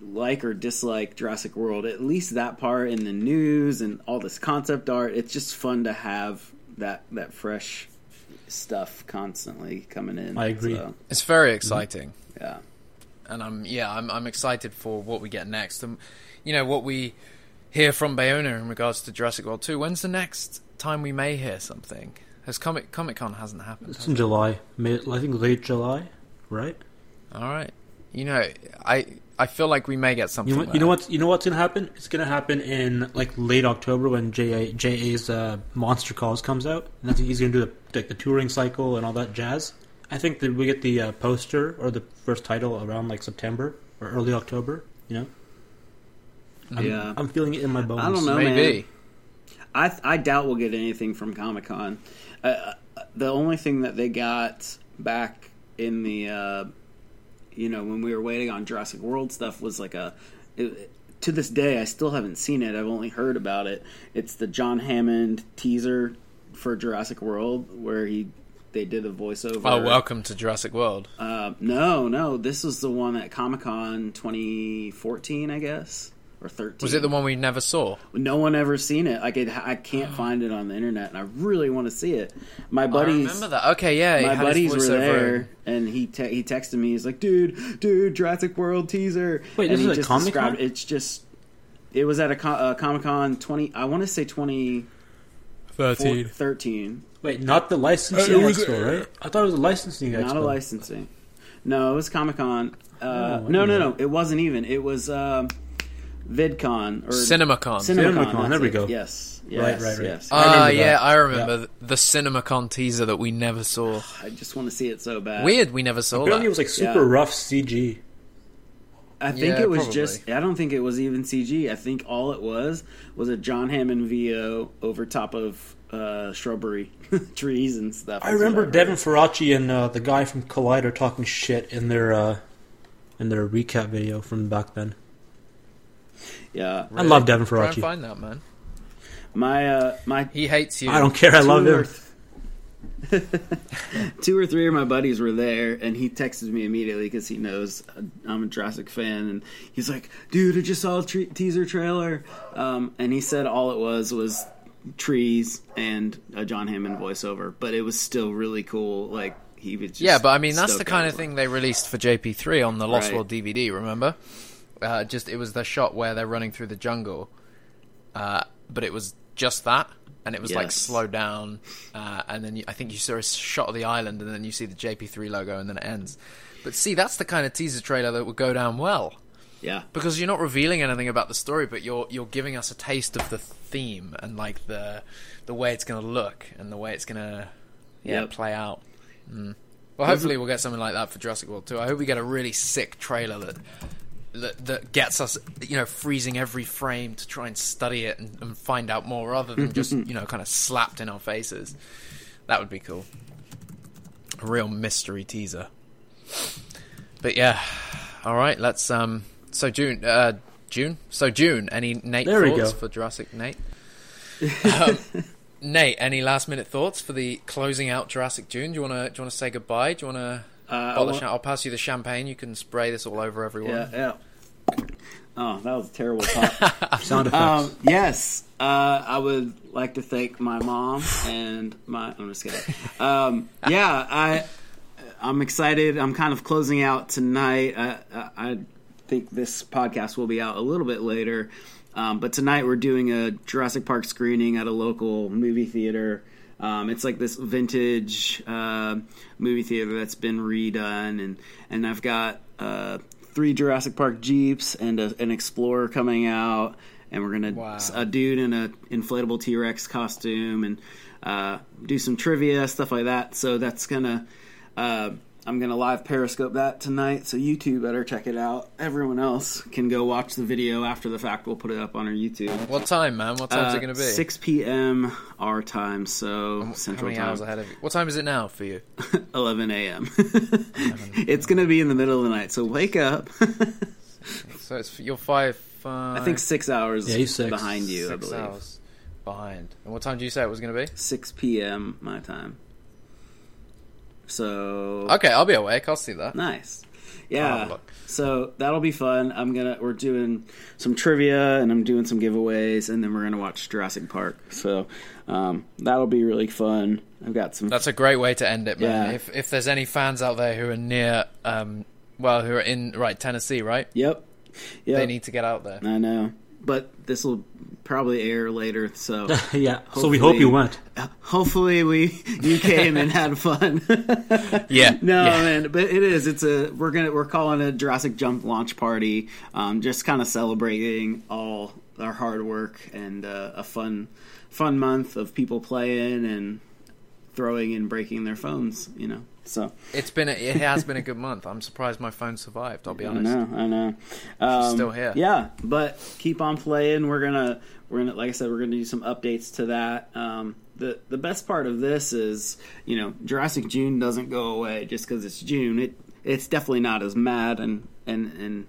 like or dislike Jurassic World, at least that part in the news and all this concept art, it's just fun to have that that fresh stuff constantly coming in. I agree. So, It's very mm-hmm. exciting. yeah. and I'm yeah, I'm I'm excited for what we get next, and you know what we hear from Bayona in regards to Jurassic World Two. When's the next time we may hear something? Has Comic Comic Con hasn't happened? It's has in it? July, mid, I think late July, right? All right, you know, I I feel like we may get something. You know, you know what? You know what's gonna happen? It's gonna happen in like late October when JA, JA's uh, Monster Calls comes out, and I think he's gonna do the, like the touring cycle and all that jazz. I think that we get the uh, poster or the first title around like September or early October. You know, I'm, Yeah. I'm feeling it in my bones. I don't know, Maybe. man. I I doubt we'll get anything from Comic Con. Uh, uh, the only thing that they got back in the uh, you know when we were waiting on Jurassic World stuff was like a. It, to this day, I still haven't seen it. I've only heard about it. It's the John Hammond teaser for Jurassic World where he they did a voiceover. Oh, welcome to Jurassic World. Uh, no, no, this was the one at Comic Con 2014, I guess, or 13. Was it the one we never saw? No one ever seen it. Like it, I can't find it on the internet, and I really want to see it. My I buddies, remember that. Okay, yeah, my buddies were voiceover. there, and he te- he texted me. He's like, "Dude, dude, Jurassic World teaser." Wait, and this he is at just Comic-Con? It's just. It was at a co- uh, Comic Con 20. I want to say 2013. Wait, not the licensing Uh, it was- expo, right? I thought it was a licensing expo. Not a licensing. No, it was Comic Con. Uh, Oh, no, no, no. It wasn't even. It was um VidCon or CinemaCon. CinemaCon. CinemaCon, there we it. go. Yes, Right, yes, right, right. yes. I Ah, remember yeah. I remember the CinemaCon teaser that we never saw. I just want to see it so bad. Weird, we never saw Apparently, that. it was like super Yeah. rough CG. I think Yeah, it was probably. just. I don't think it was even CG. I think all it was was a John Hammond VO over top of uh, shrubbery, trees and stuff. I remember heard. Devin Faraci and uh, the guy from Collider talking shit in their uh, in their recap video from back then. Yeah, I love Devin Try and Faraci. find that man. my uh, my He hates you. I don't care. I love two or him. two or three of my buddies were there, and he texted me immediately because he knows I'm a Jurassic fan, and he's like, "Dude, I just saw a tre- teaser trailer," um, and he said all it was was trees and a John Hammond voiceover, but it was still really cool. Like he was, just Yeah, but I mean that's the kind of for it. thing they released for JP3 on the Lost Right. World DVD. Remember? Uh, just it was the shot where they're running through the jungle, uh, but it was just that, and it was like Yes. slowed down, uh, and then you, I think you saw a shot of the island, and then you see the JP3 logo, and then it ends. But see, that's the kind of teaser trailer that would go down well Yeah, because you're not revealing anything about the story, but you're you're giving us a taste of the theme and like the the way it's going to look and the way it's going to yeah Yep. play out. Mm. Well, hopefully we'll get something like that for Jurassic World 2. I hope we get a really sick trailer that that, that gets us, you know, freezing every frame to try and study it and, and find out more, rather than just you know kind of slapped in our faces. That would be cool. A real mystery teaser. But yeah, all right. Let's um. So June, uh, June. So June. Any Nate There thoughts for Jurassic Nate? um, Nate, any last minute thoughts for the closing out Jurassic June? Do you wanna do you wanna say goodbye? Do you wanna? Uh, I bottle want- cha- I'll pass you the champagne. You can spray this all over everyone. yeah, yeah. Oh, that was a terrible pop. Sound effects. Um, yes, uh, I would like to thank my mom and my. I'm just kidding. Um, yeah, I I'm excited. I'm kind of closing out tonight. I, I, I think this podcast will be out a little bit later, um, but tonight we're doing a Jurassic Park screening at a local movie theater. Um, it's like this vintage uh, movie theater that's been redone, and and I've got uh, three Jurassic Park Jeeps and a, an Explorer coming out, and we're gonna Wow. a dude in a inflatable T Rex costume and uh, do some trivia stuff like that. So that's gonna. I'm gonna live Periscope that tonight, so you two better check it out. Everyone else can go watch the video after the fact. We'll put it up on our YouTube. What time, man? What time's Uh, it going to be? 6 p.m. our time, so How Central many time. hours ahead of you? What time is it now for you? 11 a.m. it's gonna be in the middle of the night, so wake up. So it's you're five. five I think six hours Yeah, he's six. behind you. I six believe hours behind. And what time do you say it was going to be? 6 p.m. my time. So Okay, I'll be awake. I'll see that. Nice. Yeah. So that'll be fun. I'm gonna we're doing some trivia and I'm doing some giveaways and then we're gonna watch Jurassic Park. So um, that'll be really fun. I've got some That's a great way to end it, man. Yeah. If if there's any fans out there who are near, um, well, who are in right Tennessee, right? Yep. Yep. They need to get out there. I know. But this will probably air later, so yeah. So we hope you went. hopefully we you came and had fun. Yeah. No, yeah. man, but it is. It's a we're gonna we're calling it a Jurassic Jump launch party. Um, just kind of celebrating all our hard work and uh, a fun fun month of people playing and throwing and breaking their phones. You know, so It's been a, it has been a good month. I'm surprised my phone survived. I'll be honest. I know, I know. Um, still here. Yeah, but keep on playing. We're gonna, we're gonna, like I said, we're gonna do some updates to that. Um, the the best part of this is, you know, Jurassic June doesn't go away just because it's June. It it's definitely not as mad and and and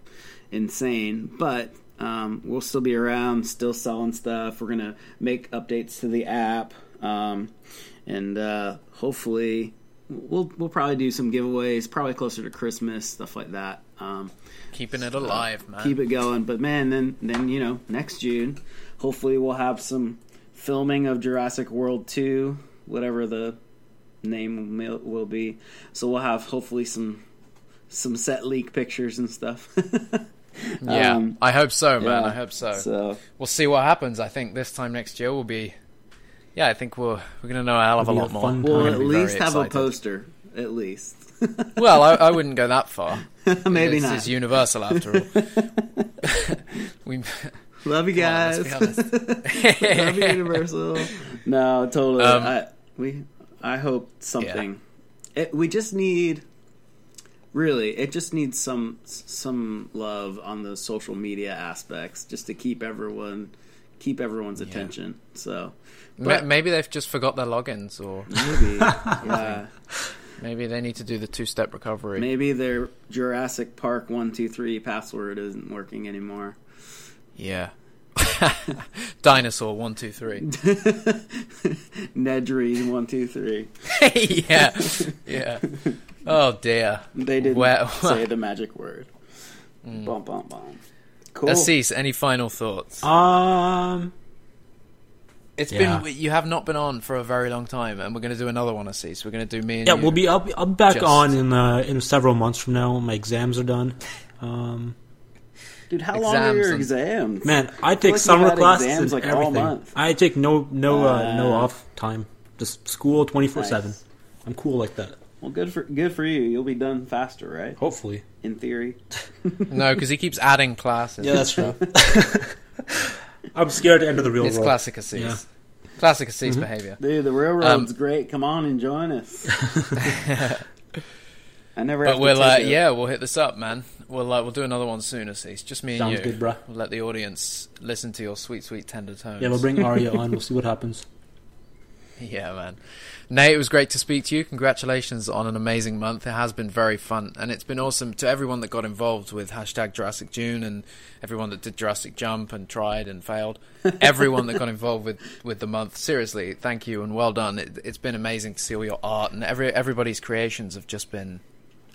insane, but. Um, we'll still be around, still selling stuff. We're gonna make updates to the app, um, and uh, hopefully, we'll we'll probably do some giveaways, probably closer to Christmas, stuff like that. Um, Keeping it alive, man. keep it going. But man, then then you know next June, hopefully we'll have some filming of Jurassic World two, whatever the name will will be. So we'll have hopefully some some set leak pictures and stuff. yeah, Um, I hope so, man. yeah. I hope so. so We'll see what happens. I think this time next year will be. Yeah, I think we're we're gonna know a hell of a lot a more. fun we'll at least very have a poster. At least Well, I, I wouldn't go that far. maybe this not. is universal after all. we, Love you Come on, guys. let's be. Love you, Universal. No, totally. Um, I, we, I hope something. It, we just need, really, it just needs some some love on the social media aspects, just to keep everyone keep everyone's attention. So Ma- maybe they've just forgot their logins, or maybe, yeah, maybe they need to do the two-step recovery. maybe their Jurassic Park one two three password isn't working anymore. Yeah. Dinosaur one two three. Nedry one two three. yeah, yeah. Oh dear. They didn't Well- say the magic word. Mm. Bum bum bum. Cool. Assis, any final thoughts? Um. It's yeah. been you have not been on for a very long time, and we're going to do another one, Assis. We're going to do me and Yeah, you. we'll be. I'll be, I'll be back Just- on in uh, in several months from now. My exams are done. Um, Dude, how long are your Exams exams? man, I feel take like summer had classes exams, and like, all everything. month. I take no no uh, no Uh, off time. Just school twenty four seven. I'm cool like that. Well, good for good for you. You'll be done faster, right? Hopefully. In theory. no, because he keeps adding classes. Yeah, that's true. I'm scared to enter the real it's world. classic Assis. Yeah. Classic Assis Mm-hmm. behavior. Dude, the railroad's Um, great. Come on and join us. I never. But we'll uh, yeah, we'll hit this up, man. We'll uh, we'll do another one soon, Assis. Just me and Sounds you. good, bruh. We'll let the audience listen to your sweet, sweet tender tones. Yeah, we'll bring Arya on. We'll see what happens. Yeah, man. Nate, it was great to speak to you. Congratulations on an amazing month. It has been very fun, and it's been awesome to everyone that got involved with hashtag Jurassic June and everyone that did Jurassic Jump and tried and failed. everyone that got involved with, with the month. Seriously, thank you and well done. It, it's been amazing to see all your art and every everybody's creations have just been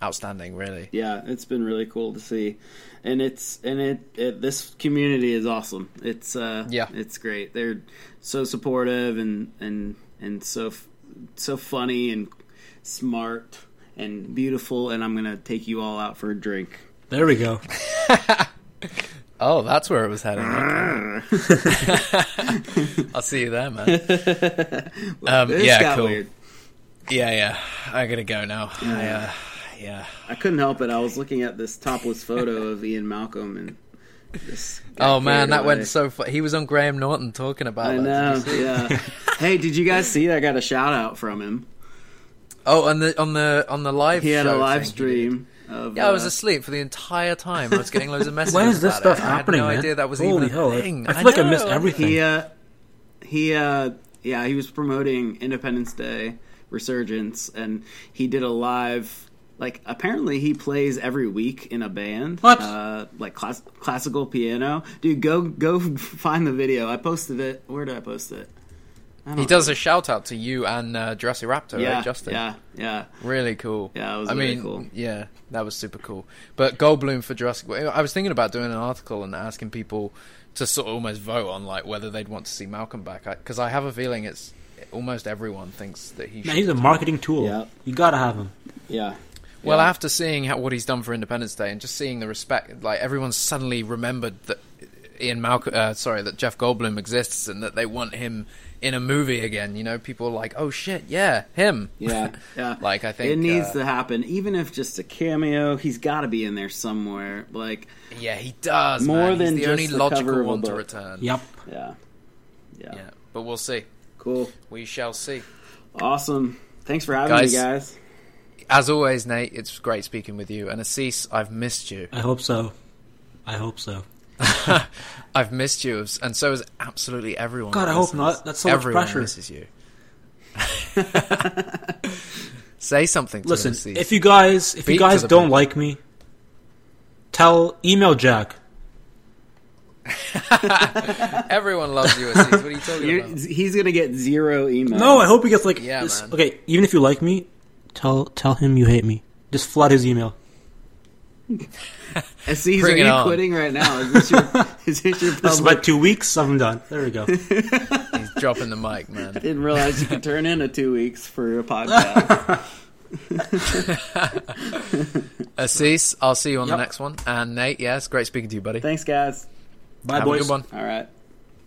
outstanding. Really. Yeah, it's been really cool to see, and it's and it, it this community is awesome. It's uh, Yeah. it's great. They're so supportive and and and so so funny and smart and beautiful. And I'm gonna take you all out for a drink. There we go. Oh, that's where it was heading. I'll see you there, man. Um, yeah, got cool. weird. Yeah, yeah. I gotta go now. I, uh, yeah. I couldn't help it. I was looking at this topless photo of Ian Malcolm and this. Oh man, that away. went so far. He was on Graham Norton talking about I that. know. Did you see? Yeah. hey, did you guys see? I got a shout out from him. Oh, on the on the on the live. He had a live thing stream. Of, Yeah, I was uh, asleep for the entire time. I was getting loads of messages. When is this about stuff it. happening, I had no man? idea that was Holy even hell! a I- thing. I feel like I missed everything. He uh, he uh, yeah, he was promoting Independence Day Resurgence, and he did a live. Like apparently he plays every week in a band. What? Uh, like class- classical piano. Dude, go go find the video. I posted it. Where did I post it? I don't He does a shout out to you and uh, Jurassic Raptor, Yeah, right, Justin? yeah, yeah. Really cool. Yeah, it was I really mean, cool. yeah, that was super cool. But Goldblum for Jurassic. I was thinking about doing an article and asking people to sort of almost vote on like whether they'd want to see Malcolm back, because I, have a feeling it's almost everyone thinks that he. Man, should. he's a marketing tool. Yeah. You gotta have him. Yeah. Well, Yeah. after seeing how, what he's done for Independence Day and just seeing the respect, like everyone's suddenly remembered that Ian Malcolm, uh, sorry, that Jeff Goldblum exists and that they want him in a movie again. You know, people are like, "Oh shit, yeah, him." Yeah, yeah. Like, I think, it needs uh, to happen, even if just a cameo. He's got to be in there somewhere. Like, Yeah, he does. More man. He's than the just only the logical cover one to book. return. Yep. yeah, yeah, Yeah, but we'll see. cool, We shall see. awesome. Thanks for having Guys. me, guys. As always, Nate, it's great speaking with you. And Assis, I've missed you. I hope so. I hope so. I've missed you, and so has absolutely everyone. God, I hope not. That's so much everyone pressure. misses you. Say something to Listen, Assis. if you guys if Speak you guys don't people. like me, tell email Jack. Everyone loves you, Assis. What are you talking You're, about? he's gonna get zero emails. No, I hope he gets like Yeah, this- man. Okay, even if you like me, tell tell him you hate me. Just flood his email. Assis, Bring are you on. quitting right now? Is this your, is this your This is about two weeks. I'm done. There we go. He's dropping the mic, man. I Didn't realize you could turn into two weeks for a podcast. Assis, I'll see you on Yep. the next one. And Nate, yes, great speaking to you, buddy. Thanks, guys. Bye, Have boys. a good one. All right.